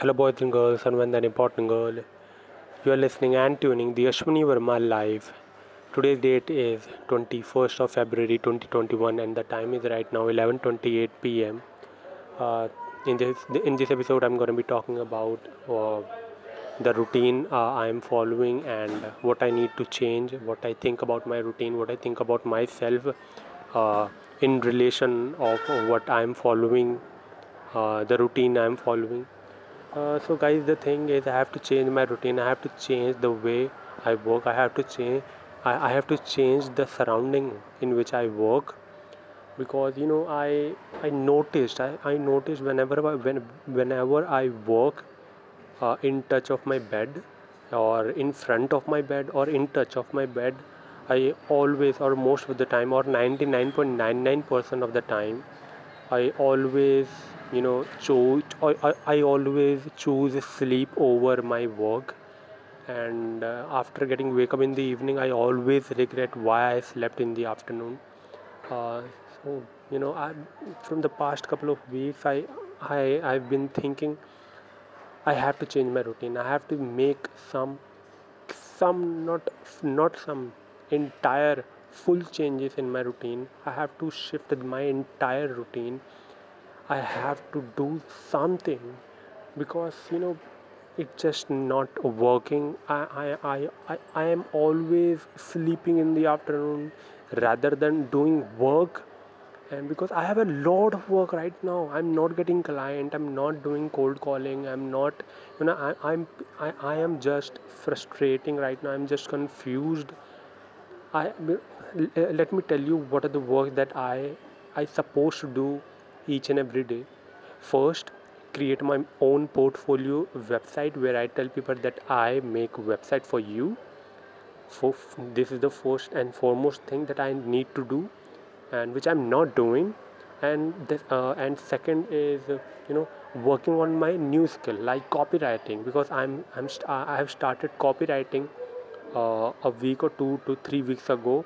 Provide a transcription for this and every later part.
Hello, boys and girls, and one that important girl. You are listening and tuning the Ashwini Verma live. Today's date is 21st of February 2021, and the time is right now 11:28 p.m. Uh, in this in this episode, I'm going to be talking about uh, the routine uh, I am following and what I need to change, what I think about my routine, what I think about myself uh, in relation of what I am following, uh, the routine I am following. Uh, so guys, the thing is, I have to change my routine. I have to change the way I work. I have to change. I, I have to change the surrounding in which I work because you know I I noticed I, I noticed whenever I, when whenever I work uh, in touch of my bed or in front of my bed or in touch of my bed I always or most of the time or 99.99% of the time I always you know choose I, I, always choose sleep over my work. And uh, after getting wake up in the evening I always regret why I slept in the afternoon. Uh, so you know I from the past couple of weeks I I I've been thinking I have to change my routine. I have to make some some not not some entire full changes in my routine. I have to shift my entire routine I have to do something because you know it's just not working. I, I, I, I, I am always sleeping in the afternoon rather than doing work and because I have a lot of work right now. I'm not getting client. I'm not doing cold calling. I'm not you know I, I'm I, I am just frustrating right now. I'm just confused. I let me tell you what are the work that I I supposed to do each and every day. First, create my own portfolio website where I tell people that I make website for you. For this is the first and foremost thing that I need to do, and which I'm not doing. And this, uh, and second is uh, you know working on my new skill like copywriting because I'm I'm st- I have started copywriting uh, a week or two to three weeks ago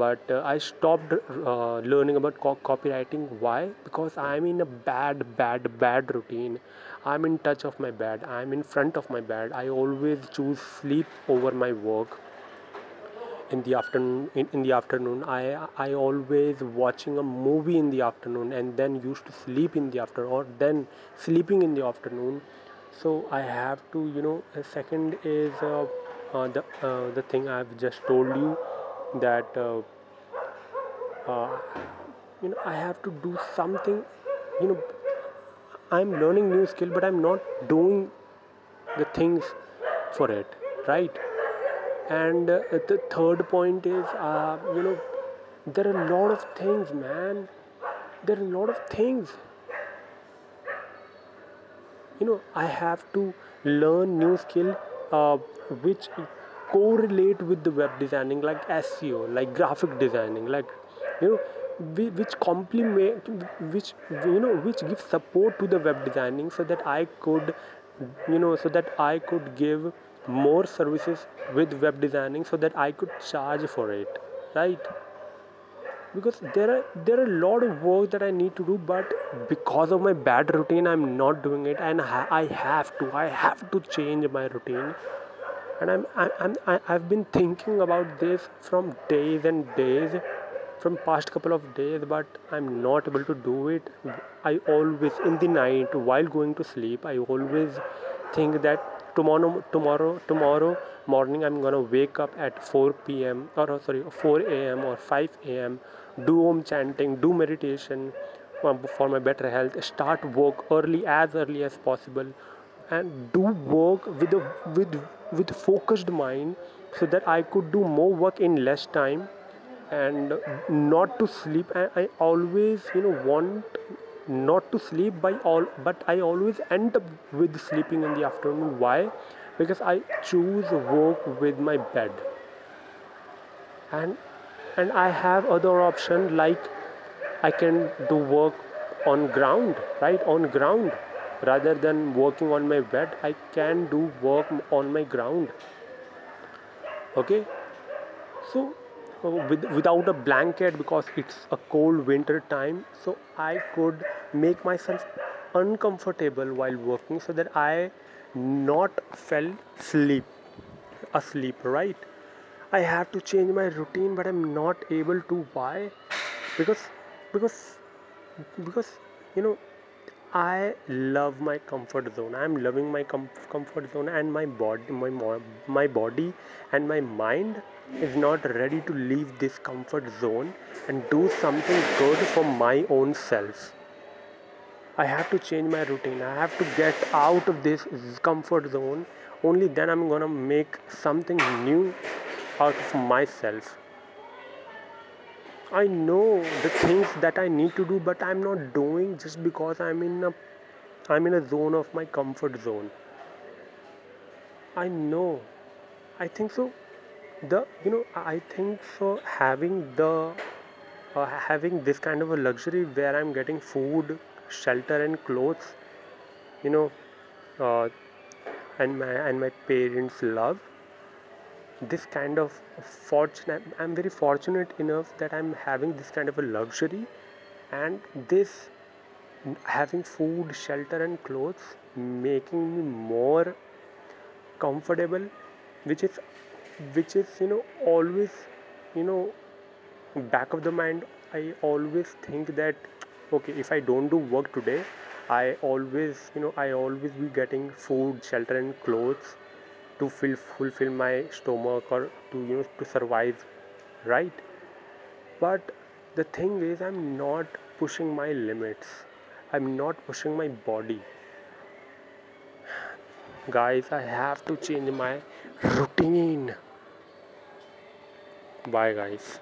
but uh, i stopped uh, learning about co- copywriting. Why? Because i'm in a bad bad bad routine. I'm in touch of my bed i'm in front of my bed i always choose sleep over my work. In the afternoon in, in the afternoon i i always watching a movie in the afternoon and then used to sleep in the afternoon or then sleeping in the afternoon. So i have to you know second is uh, uh, the uh, the thing i've just told you that uh, uh, you know i have to do something you know i'm learning new skill but i'm not doing the things for it right? And uh, the third point is you know there are a lot of things man. There are a lot of things. You know i have to learn new skill uh, which correlate with the web designing like seo like graphic designing like you know which complement which you know which gives support to the web designing so that i could you know so that i could give more services with web designing so that i could charge for it right? Because there are there are a lot of work that I need to do, but because of my bad routine, I'm not doing it, and I have to I have to change my routine, and I'm I'm I've been thinking about this from days and days, from past couple of days, but I'm not able to do it. I always in the night while going to sleep, I always think that tomorrow tomorrow tomorrow morning i'm gonna wake up at 4 p.m or sorry 4 a.m or 5 a.m do om chanting do meditation um, for my better health start work early as early as possible and do work with a with with focused mind so that i could do more work in less time and not to sleep. I, I always you know want not to sleep by all but i always end up with sleeping in the afternoon. Why? Because i choose work with my bed. And and i have other option like i can do work on ground right? On ground rather than working on my bed i can do work on my ground. Okay? So with, without a blanket because it's a cold winter time so i could make myself uncomfortable while working so that i not fell sleep asleep right? I have to change my routine but i'm not able to. Why? Because because because you know I love my comfort zone. I'm loving my com- comfort zone, and my body, my my body, and my mind is not ready to leave this comfort zone and do something good for my own self. I have to change my routine. I have to get out of this comfort zone. Only then I'm gonna make something new out of myself. I know the things that I need to do, but I'm not doing just because I'm in a I'm in a zone of my comfort zone. I know. I think so. The you know I think so. Having the uh, having this kind of a luxury where I'm getting food, shelter, and clothes, you know, uh, and my and my parents' love this kind of fortune i'm very fortunate enough that i'm having this kind of a luxury and this having food shelter and clothes making me more comfortable which is which is you know always you know back of the mind i always think that okay if i don't do work today i always you know i always be getting food shelter and clothes to fill, fulfill my stomach or to you know to survive right? But the thing is i'm not pushing my limits i'm not pushing my body. Guys i have to change my routine. Bye guys